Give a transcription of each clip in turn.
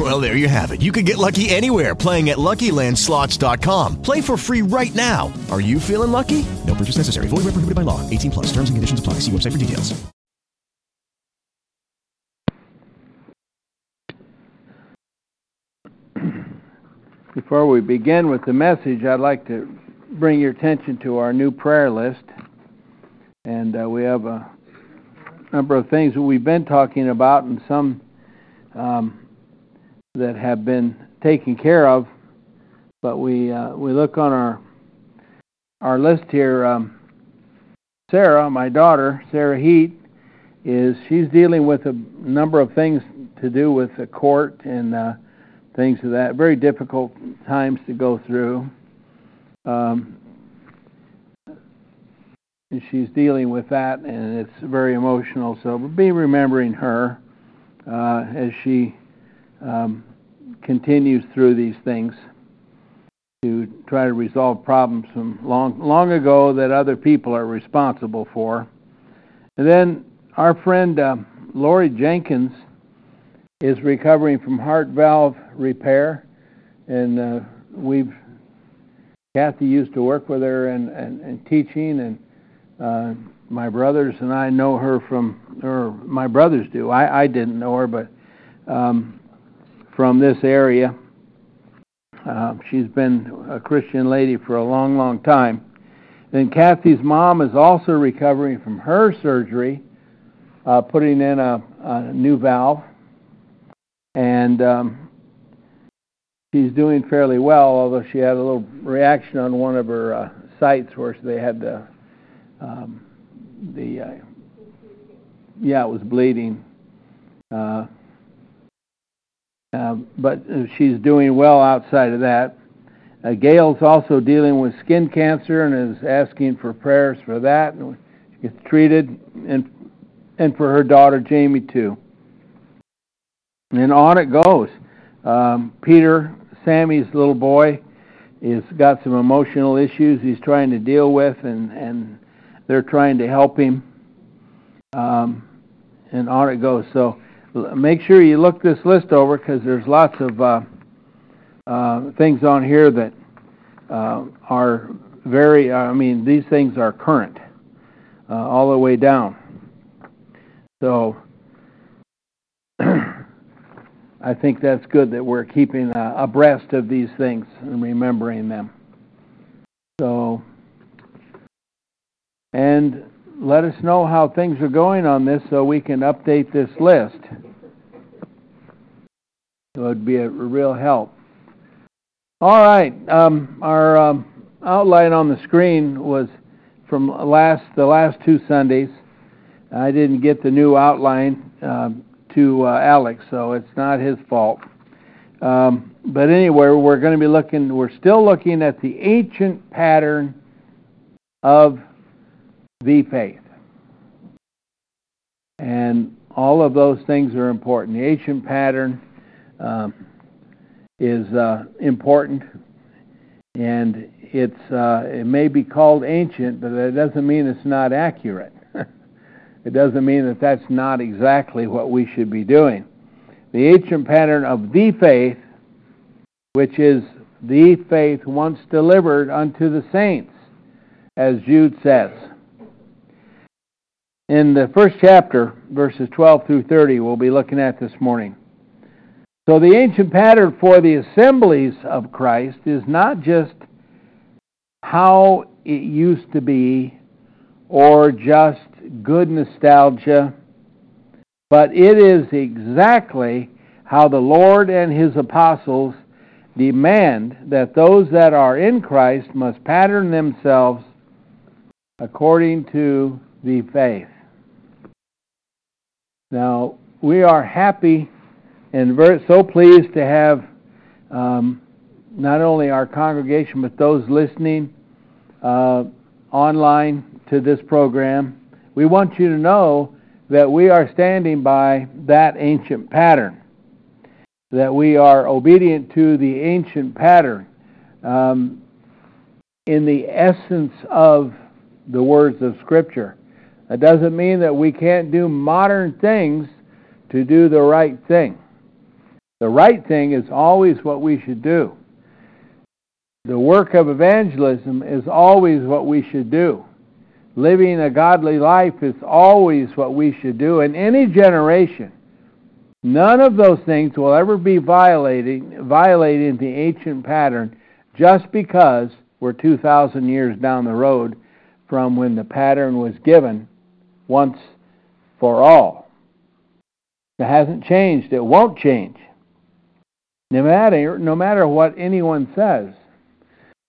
Well, there you have it. You can get lucky anywhere playing at LuckyLandSlots.com. Play for free right now. Are you feeling lucky? No purchase necessary. Void where prohibited by law. 18 plus. Terms and conditions apply. See website for details. Before we begin with the message, I'd like to bring your attention to our new prayer list. And uh, we have a number of things that we've been talking about and some um, that have been taken care of. But we uh, we look on our our list here. Um, Sarah, my daughter, Sarah Heat, is she's dealing with a number of things to do with the court and uh, things of that. Very difficult times to go through. Um, and she's dealing with that, and it's very emotional. So be remembering her uh, as she um, continues through these things to try to resolve problems from long long ago that other people are responsible for. And then our friend uh, Lori Jenkins is recovering from heart valve repair, and uh, we've Kathy used to work with her and, and, and teaching, and uh, my brothers and I know her from, or my brothers do. I, I didn't know her, but um, from this area. Uh, she's been a Christian lady for a long, long time. Then Kathy's mom is also recovering from her surgery, uh, putting in a, a new valve, and um, she's doing fairly well. Although she had a little reaction on one of her uh, sites where they had the um, the uh, yeah, it was bleeding. Uh, but she's doing well outside of that. Uh, Gail's also dealing with skin cancer and is asking for prayers for that. And she gets treated, and and for her daughter Jamie too. And on it goes. Um, Peter, Sammy's little boy, is got some emotional issues he's trying to deal with, and and they're trying to help him. Um, and on it goes. So make sure you look this list over because there's lots of uh, uh, things on here that uh, are very. I mean, these things are current uh, all the way down. So I think that's good that we're keeping uh, abreast of these things and remembering them. So, and let us know how things are going on this so we can update this list. It would be a real help. All right, um, our um, outline on the screen was from last the last two Sundays. I didn't get the new outline uh, to uh, Alex, so it's not his fault. Um, but anyway, we're going to be looking. We're still looking at the ancient pattern of the faith. And all of those things are important. The ancient pattern um, is uh, important, and it's uh, it may be called ancient, but it doesn't mean it's not accurate. it doesn't mean that that's not exactly what we should be doing. The ancient pattern of the faith, which is the faith once delivered unto the saints, as Jude says in the first chapter, verses 12 through 30, we'll be looking at this morning. So, the ancient pattern for the assemblies of Christ is not just how it used to be or just good nostalgia, but it is exactly how the Lord and His apostles demand that those that are in Christ must pattern themselves according to the faith. Now, we are happy and very, so pleased to have um, not only our congregation, but those listening uh, online to this program. We want you to know that we are standing by that ancient pattern, that we are obedient to the ancient pattern um, in the essence of the words of Scripture. That doesn't mean that we can't do modern things to do the right thing. The right thing is always what we should do. The work of evangelism is always what we should do. Living a godly life is always what we should do in any generation. None of those things will ever be violating violating the ancient pattern just because we're 2,000 years down the road from when the pattern was given once for all. It hasn't changed. It won't change. No matter, no matter what anyone says.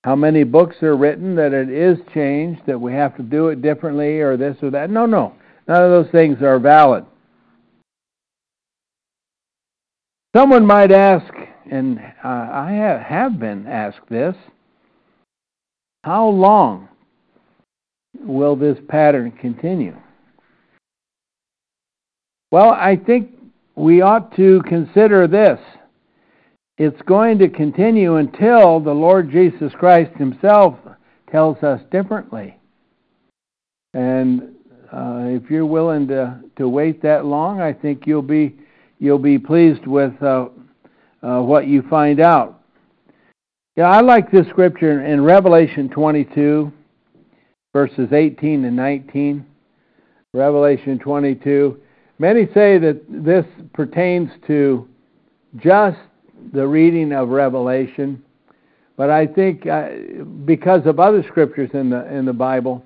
How many books are written that it is changed, that we have to do it differently or this or that? No, no. None of those things are valid. Someone might ask, and I have been asked this how long will this pattern continue? Well, I think we ought to consider this. It's going to continue until the Lord Jesus Christ Himself tells us differently. And uh, if you're willing to, to wait that long, I think you'll be you'll be pleased with uh, uh, what you find out. Yeah, I like this scripture in Revelation 22, verses 18 and 19. Revelation 22. Many say that this pertains to just the reading of Revelation, but I think uh, because of other scriptures in the in the Bible,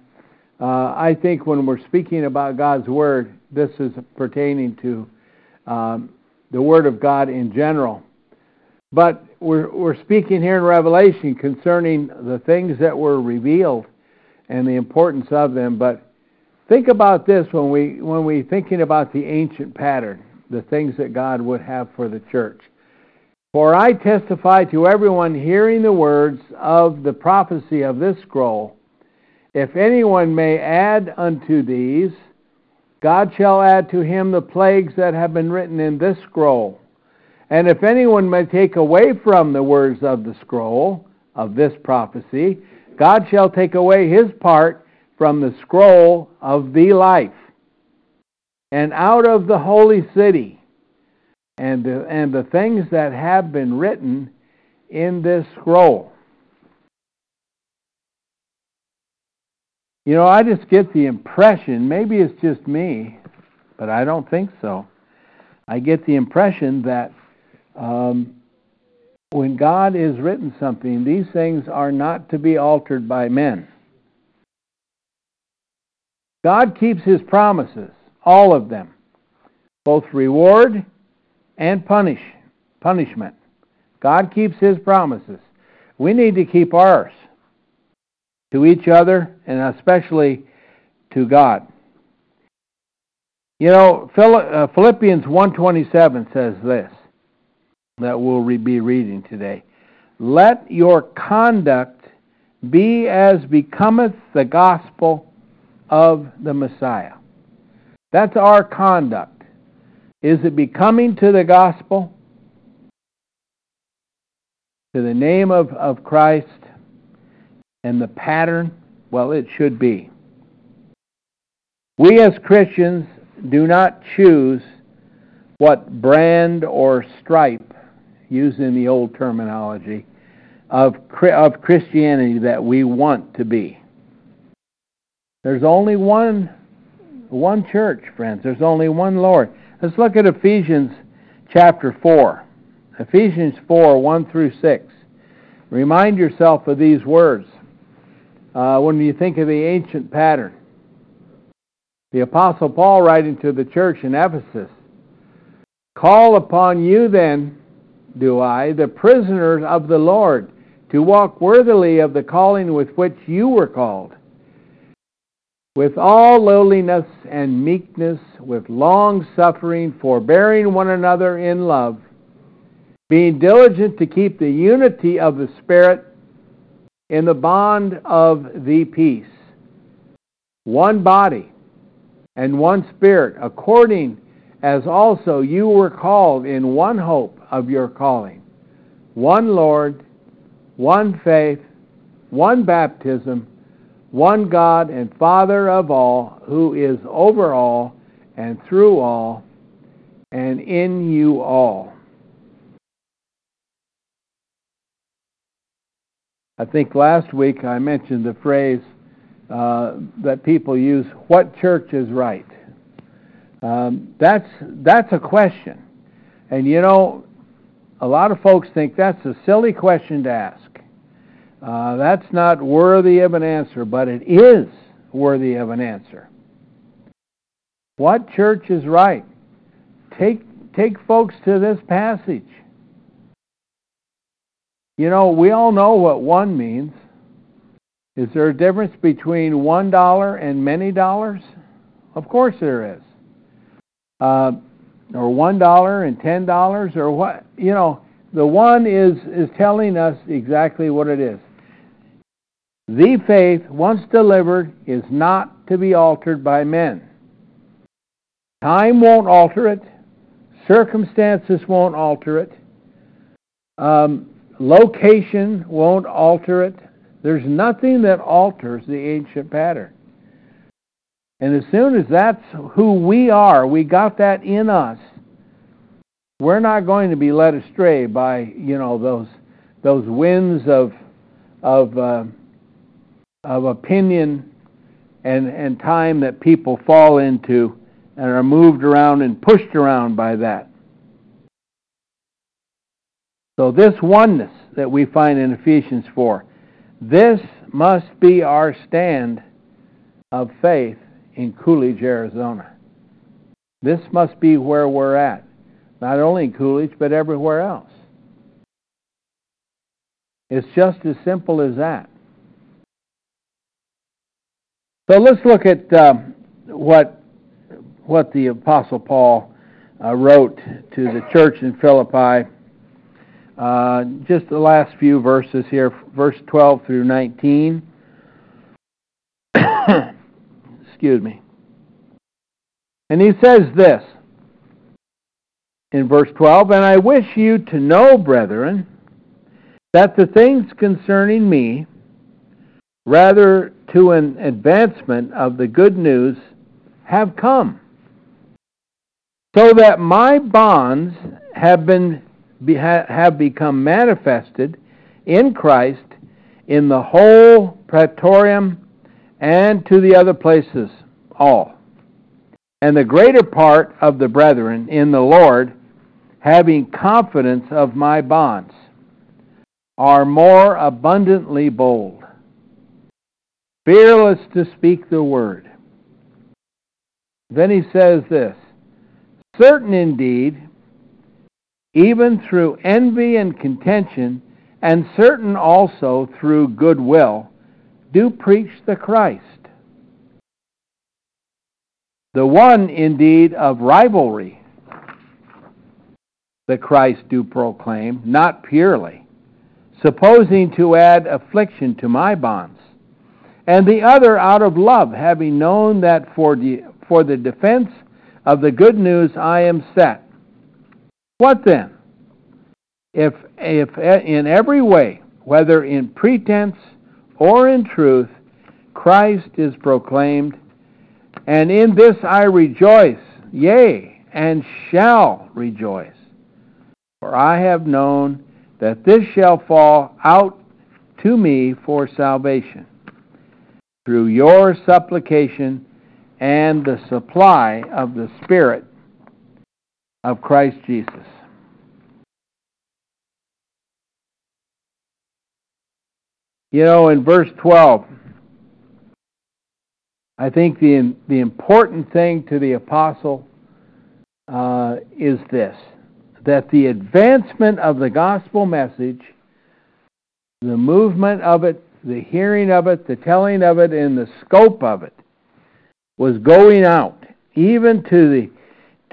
uh, I think when we're speaking about God's word, this is pertaining to um, the word of God in general. But we're we're speaking here in Revelation concerning the things that were revealed and the importance of them, but Think about this when we when we thinking about the ancient pattern, the things that God would have for the church. For I testify to everyone hearing the words of the prophecy of this scroll, if anyone may add unto these, God shall add to him the plagues that have been written in this scroll. And if anyone may take away from the words of the scroll of this prophecy, God shall take away his part from the scroll of the life and out of the holy city and the, and the things that have been written in this scroll. You know, I just get the impression, maybe it's just me, but I don't think so. I get the impression that um, when God has written something, these things are not to be altered by men. God keeps his promises, all of them, both reward and punish, punishment. God keeps his promises. We need to keep ours to each other and especially to God. You know, uh, Philippians 1:27 says this that we'll be reading today. Let your conduct be as becometh the gospel of the Messiah. That's our conduct. Is it becoming to the gospel? To the name of, of Christ and the pattern? Well, it should be. We as Christians do not choose what brand or stripe, using the old terminology, of, of Christianity that we want to be. There's only one one church, friends. There's only one Lord. Let's look at Ephesians chapter 4. Ephesians 4, 1 through 6. Remind yourself of these words uh, when you think of the ancient pattern. The Apostle Paul writing to the church in Ephesus Call upon you then, do I, the prisoners of the Lord, to walk worthily of the calling with which you were called with all lowliness and meekness, with long suffering, forbearing one another in love, being diligent to keep the unity of the Spirit in the bond of the peace. One body and one Spirit, according as also you were called in one hope of your calling, one Lord, one faith, one baptism, one God and Father of all, who is over all and through all and in you all. I think last week I mentioned the phrase uh, that people use, what church is right? Um, that's, that's a question. And you know, a lot of folks think that's a silly question to ask. Uh, that's not worthy of an answer, but it is worthy of an answer. What church is right? Take, take folks to this passage. You know, we all know what one means. Is there a difference between one dollar and many dollars? Of course there is. Uh, or one dollar and ten dollars, or what? You know, the one is is telling us exactly what it is. The faith, once delivered, is not to be altered by men. Time won't alter it. Circumstances won't alter it. Um, location won't alter it. There's nothing that alters the ancient pattern. And as soon as that's who we are, we got that in us, we're not going to be led astray by, you know, those those winds of of uh, of opinion and and time that people fall into and are moved around and pushed around by that. So this oneness that we find in Ephesians 4 this must be our stand of faith in Coolidge, Arizona. This must be where we're at, not only in Coolidge, but everywhere else. It's just as simple as that. So let's look at um, what what the Apostle Paul uh, wrote to the church in Philippi uh, just the last few verses here, verse 12 through 19. Excuse me. And he says this in verse 12 And I wish you to know, brethren, that the things concerning me, rather to an advancement of the good news, have come, so that my bonds have been have become manifested in Christ in the whole praetorium and to the other places all. And the greater part of the brethren in the Lord, having confidence of my bonds, are more abundantly bold, fearless to speak the word. Then he says this Certain indeed even through envy and contention, and certain also through goodwill, do preach the Christ. The one indeed of rivalry, the Christ do proclaim, not purely, supposing to add affliction to my bonds, and the other out of love, having known that for, de- for the defense of the good news I am set what then? If, if in every way, whether in pretense or in truth, Christ is proclaimed, and in this I rejoice, yea, and shall rejoice. For I have known that this shall fall out to me for salvation, through your supplication and the supply of the Spirit of Christ Jesus. You know, in verse 12, I think the, the important thing to the apostle uh, is this that the advancement of the gospel message, the movement of it, the hearing of it, the telling of it, and the scope of it was going out, even to the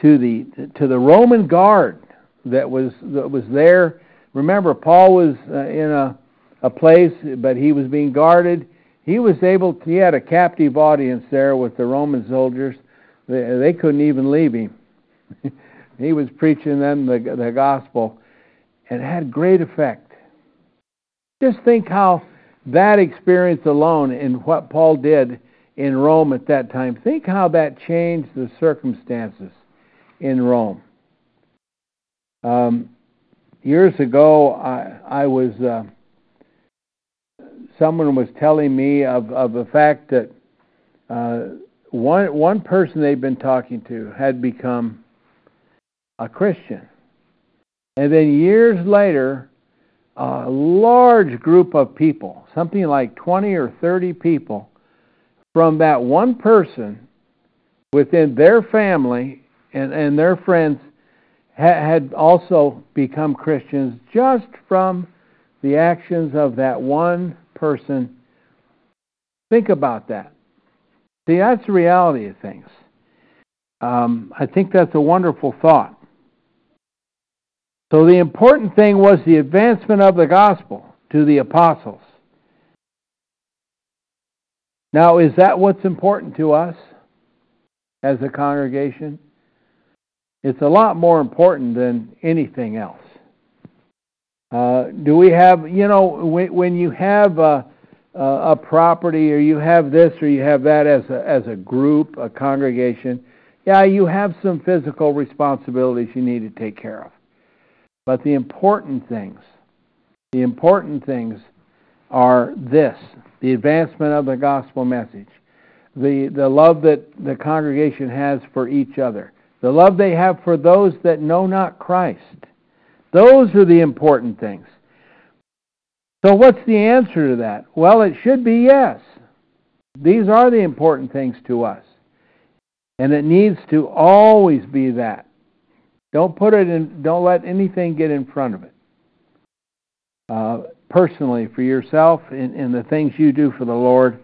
to the to the Roman guard that was that was there. Remember, Paul was uh, in a a place, but he was being guarded. He was able. To, he had a captive audience there with the Roman soldiers. They, they couldn't even leave him. he was preaching them the, the gospel, and it had great effect. Just think how that experience alone and what Paul did in Rome at that time, think how that changed the circumstances in Rome. Um, years ago, I, I was. Uh, someone was telling me of, of the fact that uh, one one person they'd been talking to had become a Christian, and then years later, a large group of people, something like twenty or thirty people, from that one person within their family and, and their friends ha- had also become Christians just from the actions of that one person. Think about that. See, that's the reality of things. Um, I think that's a wonderful thought. So the important thing was the advancement of the gospel to the apostles. Now, is that what's important to us as a congregation? It's a lot more important than anything else. Uh, do we have, you know, when, when you have a, a, property or you have this or you have that as a, as a group, a congregation, yeah, you have some physical responsibilities you need to take care of. But the important things, the important things are this the advancement of the gospel message, the, the love that the congregation has for each other, the love they have for those that know not Christ. Those are the important things. So, what's the answer to that? Well, it should be yes. These are the important things to us. And it needs to always be that. Don't put it in, don't let anything get in front of it. Uh, personally for yourself in, in the things you do for the Lord,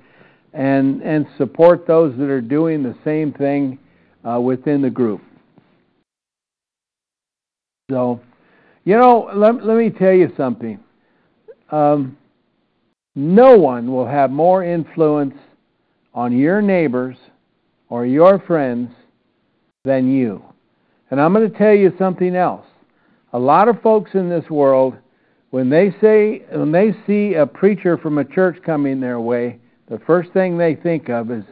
and and support those that are doing the same thing uh, within the group. So, you know, let, let me tell you something. Um, no one will have more influence on your neighbors or your friends than you. And I'm going to tell you something else. A lot of folks in this world when they say when they see a preacher from a church coming their way, the first thing they think of is,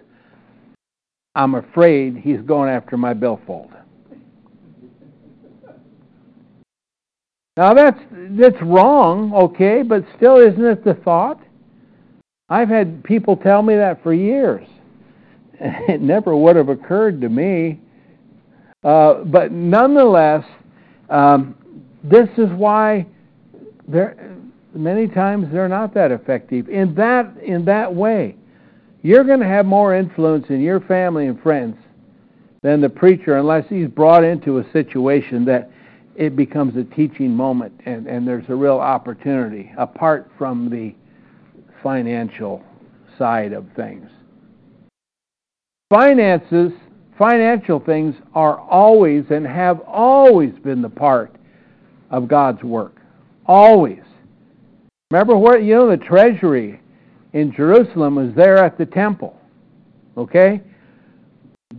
"I'm afraid he's going after my billfold." Now that's that's wrong, okay, but still, isn't it the thought? I've had people tell me that for years. It never would have occurred to me. Uh, but nonetheless, um, this is why they're, many times they're not that effective in that in that way. You're going to have more influence in your family and friends than the preacher unless he's brought into a situation that it becomes a teaching moment and, and there's a real opportunity apart from the financial side of things. Finances, financial things are always and have always been the part of God's work. Always. Remember where you know the treasury in Jerusalem was there at the temple. Okay?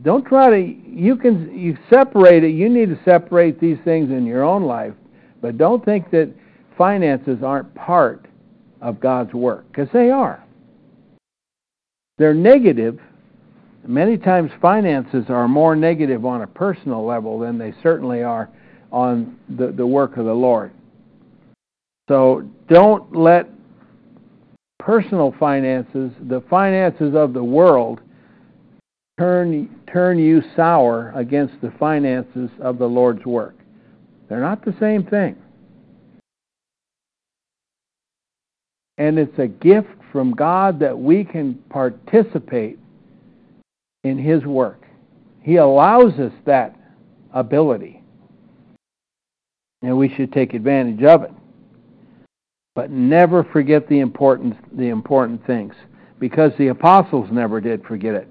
Don't try to you can you separate it. You need to separate these things in your own life, but don't think that finances aren't part of God's work because they are. They're negative. Many times finances are more negative on a personal level than they certainly are on the, the work of the Lord. So don't let personal finances, the finances of the world, turn, turn you sour against the finances of the Lord's work. They're not the same thing. And it's a gift from God that we can participate in His work. He allows us that ability. And we should take advantage of it. But never forget the important, the important things, because the apostles never did forget it.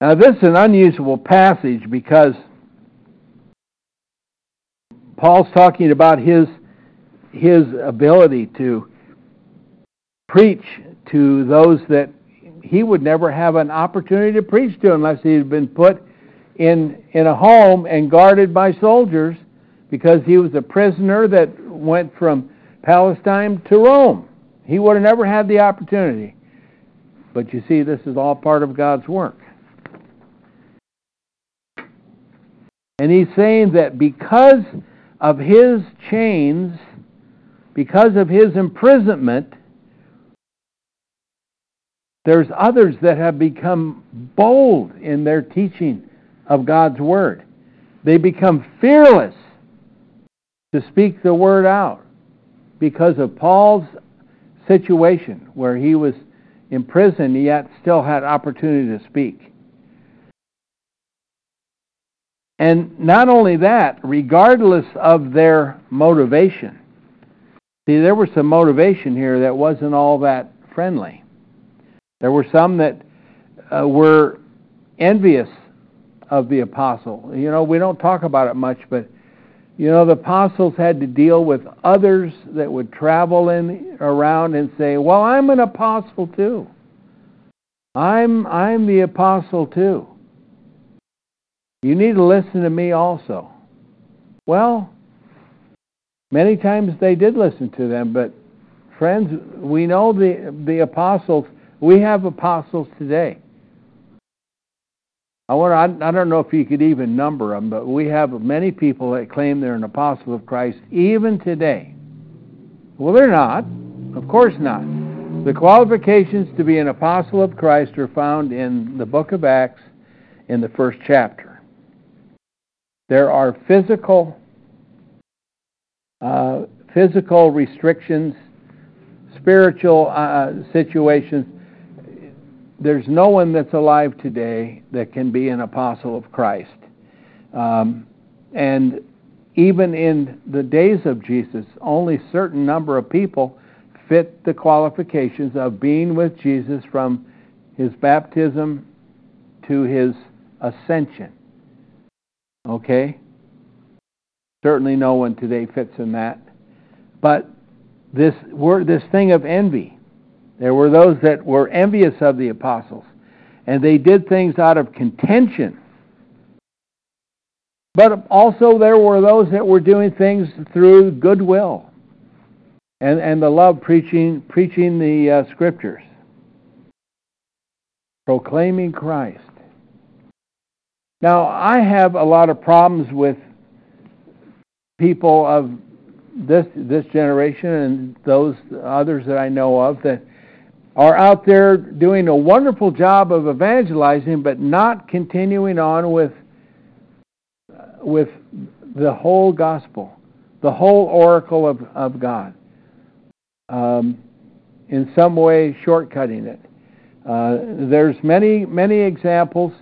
Now, this is an unusual passage because Paul's talking about his, his ability to preach to those that he would never have an opportunity to preach to unless he had been put in in a home and guarded by soldiers because he was a prisoner that went from Palestine to Rome. He would have never had the opportunity. But you see, this is all part of God's work. And he's saying that because of his chains, because of his imprisonment, there's others that have become bold in their teaching of God's Word. They become fearless to speak the Word out because of Paul's situation where he was in prison yet still had opportunity to speak. And not only that, regardless of their motivation. See, there was some motivation here that wasn't all that friendly. There were some that uh, were envious of the apostle. You know, we don't talk about it much, but you know, the apostles had to deal with others that would travel in around and say, "Well, I'm an apostle too. I'm I'm the apostle too. You need to listen to me also." Well, many times they did listen to them, but friends, we know the the apostles we have apostles today. I, want I don't know if you could even number them, but we have many people that claim they're an apostle of Christ even today. Well, they're not. Of course not. The qualifications to be an apostle of Christ are found in the book of Acts in the first chapter. There are physical uh, physical restrictions, spiritual uh, situations there's no one that's alive today that can be an apostle of Christ. Um, and even in the days of Jesus, only certain number of people fit the qualifications of being with Jesus from his baptism to his ascension. Okay? Certainly no one today fits in that. But this word this thing of envy there were those that were envious of the apostles, and they did things out of contention. But also, there were those that were doing things through goodwill and, and the love preaching, preaching the uh, scriptures, proclaiming Christ. Now, I have a lot of problems with people of this this generation and those others that I know of that are out there doing a wonderful job of evangelizing, but not continuing on with with the whole gospel, the whole oracle of, of God. Um, in some way, shortcutting it. Uh, there's many many examples.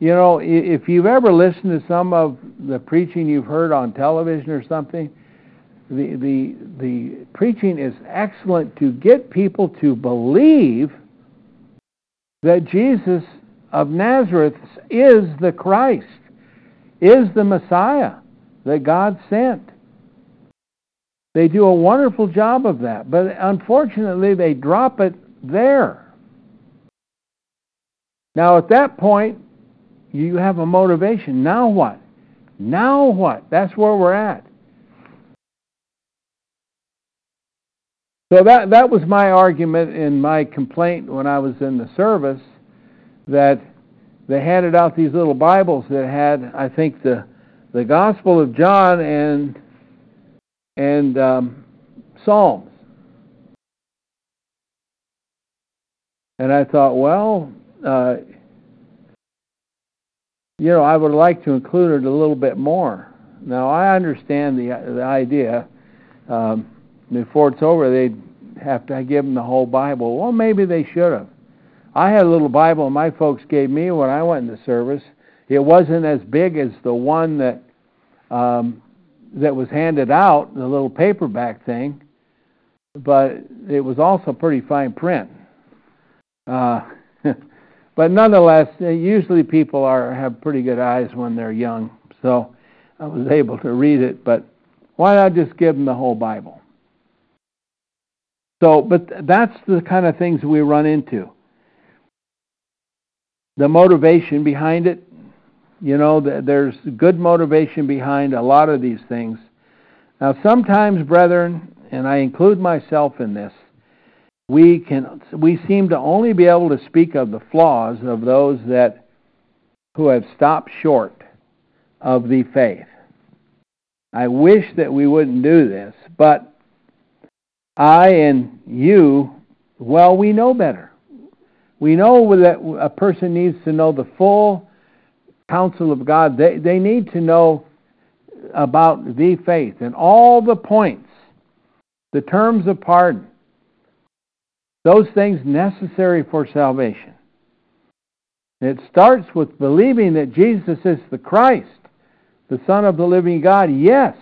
You know, if you've ever listened to some of the preaching you've heard on television or something, the, the, the preaching is excellent to get people to believe that Jesus of Nazareth is the Christ, is the Messiah that God sent. They do a wonderful job of that, but unfortunately, they drop it there. Now, at that point, you have a motivation. Now what? Now what? That's where we're at. So that that was my argument in my complaint when I was in the service that they handed out these little Bibles that had I think the the Gospel of John and and um, Psalms. And I thought, well, uh, you know, I would like to include it a little bit more. Now I understand the the idea. Um, before it's over, they'd have to give them the whole Bible. Well, maybe they should have. I had a little Bible my folks gave me when I went into service. It wasn't as big as the one that um, that was handed out, the little paperback thing, but it was also pretty fine print. Uh, but nonetheless, usually people are have pretty good eyes when they're young, so I was able to read it. But why not just give them the whole Bible? So, but that's the kind of things we run into. the motivation behind it. You know, there's good motivation behind a lot of these things. Now, sometimes, brethren, and I include myself in this, we can we seem to only be able to speak of the flaws of those that who have stopped short of the faith. I wish that we wouldn't do this, but I and you, well, we know better. We know that a person needs to know the full counsel of God. They, they need to know about the faith and all the points, the terms of pardon, those things necessary for salvation. It starts with believing that Jesus is the Christ, the Son of the living God, yes.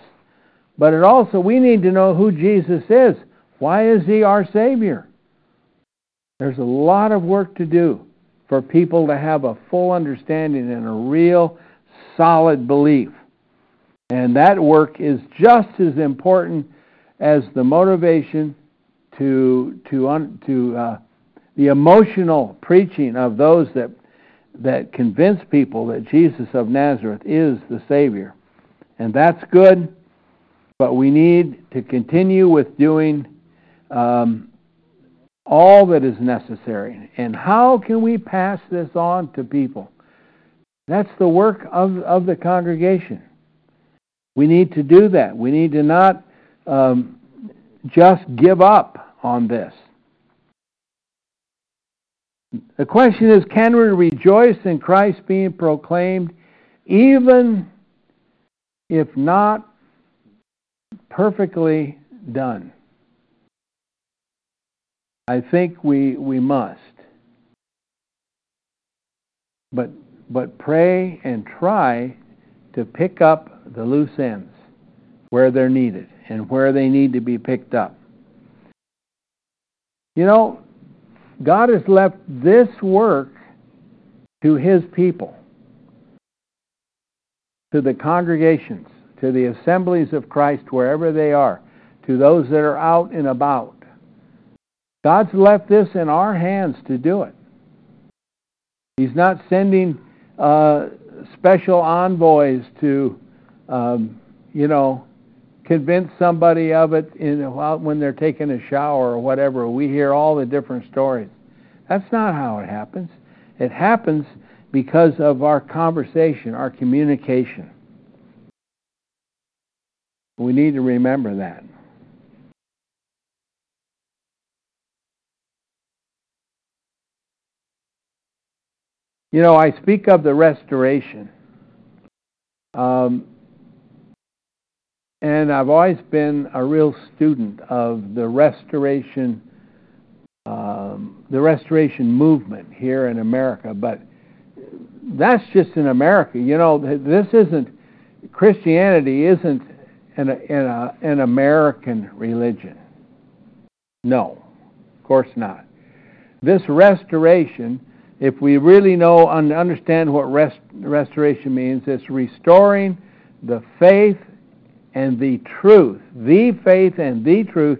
But it also, we need to know who Jesus is. Why is he our Savior? There's a lot of work to do for people to have a full understanding and a real solid belief. And that work is just as important as the motivation to to to uh, the emotional preaching of those that that convince people that Jesus of Nazareth is the Savior. And that's good, but we need to continue with doing um, all that is necessary. And how can we pass this on to people? That's the work of, of the congregation. We need to do that. We need to not um, just give up on this. The question is can we rejoice in Christ being proclaimed even if not perfectly done? I think we, we must. But, but pray and try to pick up the loose ends where they're needed and where they need to be picked up. You know, God has left this work to His people, to the congregations, to the assemblies of Christ, wherever they are, to those that are out and about. God's left this in our hands to do it. He's not sending uh, special envoys to, um, you know, convince somebody of it in, when they're taking a shower or whatever. We hear all the different stories. That's not how it happens. It happens because of our conversation, our communication. We need to remember that. You know, I speak of the restoration. Um, and I've always been a real student of the restoration, um, the restoration movement here in America. But that's just in America. You know, this isn't Christianity isn't an, an, an American religion. No, of course not. This restoration, if we really know and understand what rest, restoration means, it's restoring the faith and the truth, the faith and the truth,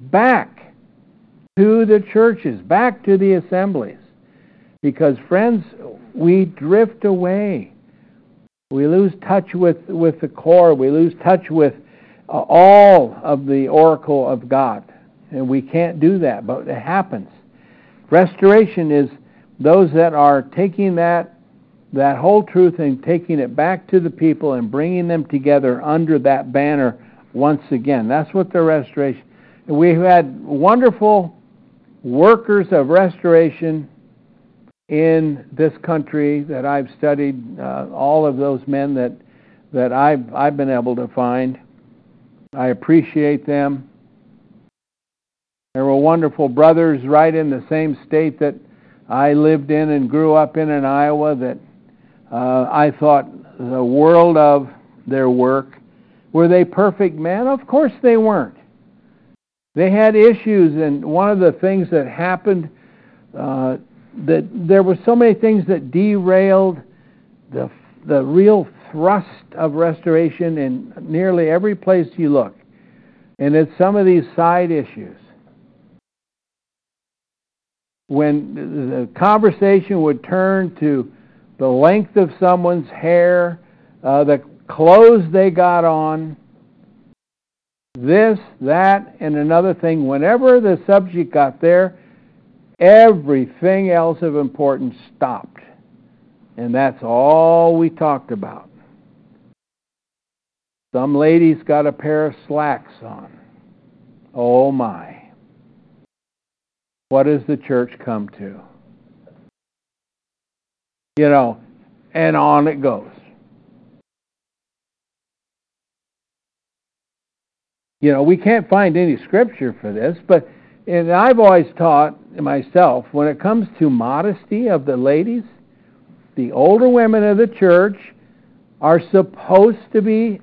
back to the churches, back to the assemblies. Because, friends, we drift away. We lose touch with, with the core. We lose touch with uh, all of the oracle of God. And we can't do that, but it happens. Restoration is those that are taking that that whole truth and taking it back to the people and bringing them together under that banner once again. That's what the restoration. We've had wonderful workers of restoration in this country that I've studied. Uh, all of those men that that I've I've been able to find. I appreciate them. There were wonderful brothers right in the same state that I lived in and grew up in in Iowa that uh, I thought the world of their work. Were they perfect men? Of course they weren't. They had issues, and one of the things that happened uh, that there were so many things that derailed the the real thrust of restoration in nearly every place you look, and it's some of these side issues. When the conversation would turn to the length of someone's hair, uh, the clothes they got on, this, that, and another thing, whenever the subject got there, everything else of importance stopped. And that's all we talked about. Some ladies got a pair of slacks on. Oh my. What does the church come to? You know, and on it goes. You know, we can't find any scripture for this, but and I've always taught myself when it comes to modesty of the ladies, the older women of the church are supposed to be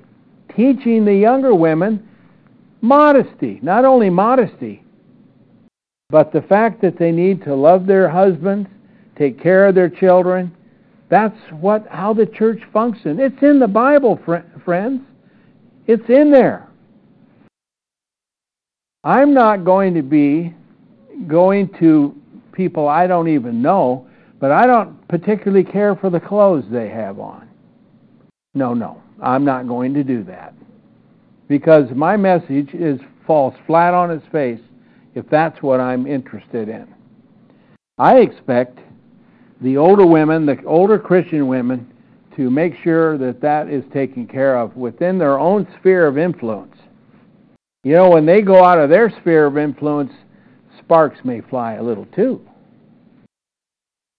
teaching the younger women modesty. Not only modesty, but the fact that they need to love their husbands, take care of their children. That's what how the church functions. It's in the Bible, friends. It's in there. I'm not going to be going to people I don't even know, but I don't particularly care for the clothes they have on. No, no, I'm not going to do that. Because my message is falls flat on its face if that's what I'm interested in. I expect the older women, the older Christian women, to make sure that that is taken care of within their own sphere of influence. You know, when they go out of their sphere of influence, sparks may fly a little too.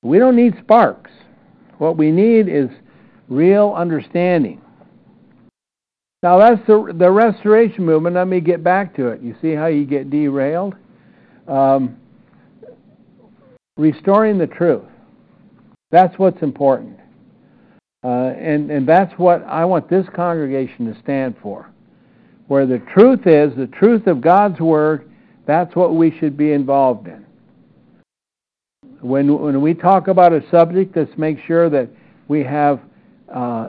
We don't need sparks. What we need is real understanding. Now, that's the, the restoration movement. Let me get back to it. You see how you get derailed? Um, restoring the truth. That's what's important. Uh, and, and that's what I want this congregation to stand for. Where the truth is, the truth of God's Word, that's what we should be involved in. When, when we talk about a subject, let's make sure that we have uh,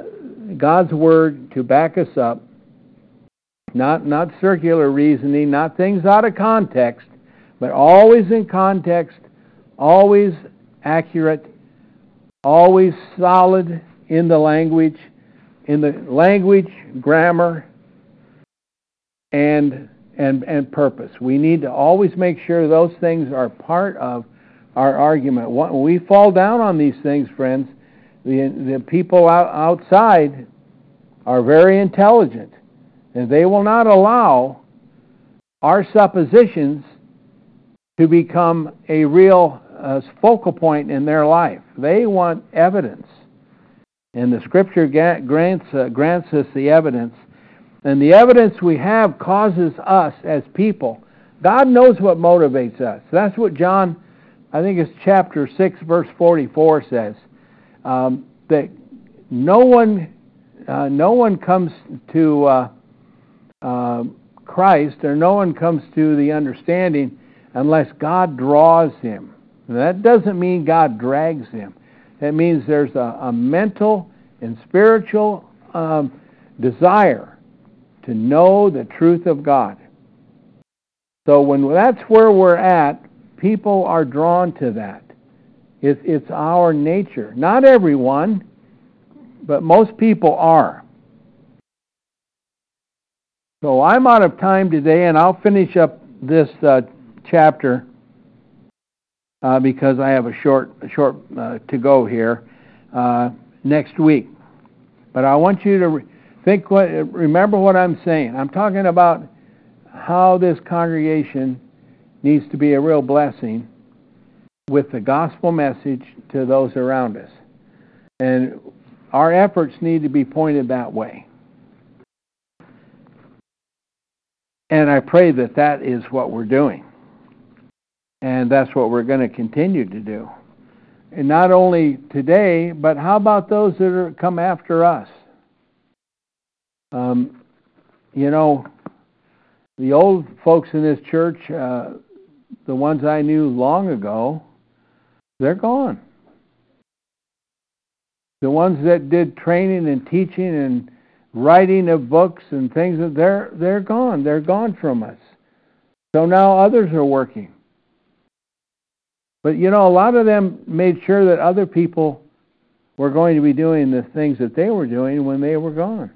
God's Word to back us up, not, not circular reasoning, not things out of context, but always in context, always accurate, always solid in the language, in the language, grammar, and and and purpose. We need to always make sure those things are part of our argument. When we fall down on these things, friends, the the people out, outside are very intelligent, and they will not allow our suppositions to become a real uh, focal point in their life. They want evidence. And the Scripture grants, uh, grants us the evidence. And the evidence we have causes us as people. God knows what motivates us. That's what John, I think it's chapter 6, verse 44 says. Um, that no one, uh, no one comes to uh, uh, Christ or no one comes to the understanding unless God draws him. That doesn't mean God drags him. It means there's a, a mental and spiritual um, desire to know the truth of God. So when that's where we're at, people are drawn to that. It's, it's our nature. Not everyone, but most people are. So I'm out of time today, and I'll finish up this uh, chapter uh, because I have a short, short uh, to go here uh, next week. But I want you to re- think, what, remember what I'm saying. I'm talking about how this congregation needs to be a real blessing with the gospel message to those around us. And our efforts need to be pointed that way. And I pray that that is what we're doing. And that's what we're going to continue to do. And not only today, but how about those that are come after us? Um, you know, the old folks in this church, uh, the ones I knew long ago, they're gone. The ones that did training and teaching and writing of books and things, they're they're gone. They're gone from us. So now others are working. But you know, a lot of them made sure that other people were going to be doing the things that they were doing when they were gone.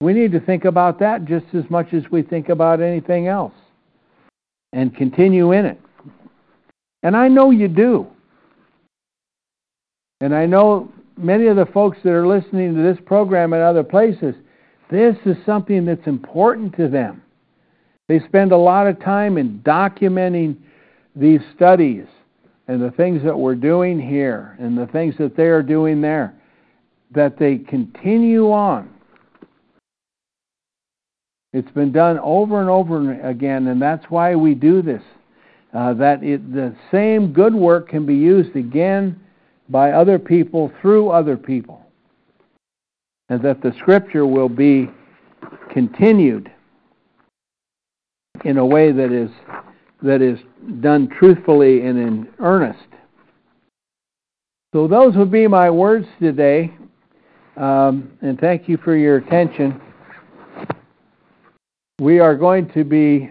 We need to think about that just as much as we think about anything else and continue in it. And I know you do. And I know many of the folks that are listening to this program and other places, this is something that's important to them. They spend a lot of time in documenting these studies and the things that we're doing here and the things that they are doing there, that they continue on. It's been done over and over again, and that's why we do this. Uh, that it, the same good work can be used again by other people through other people, and that the Scripture will be continued in a way that is that is done truthfully and in earnest. So those would be my words today, um, and thank you for your attention. We are going to be.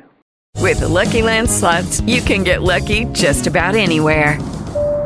With the Lucky Land slots, you can get lucky just about anywhere.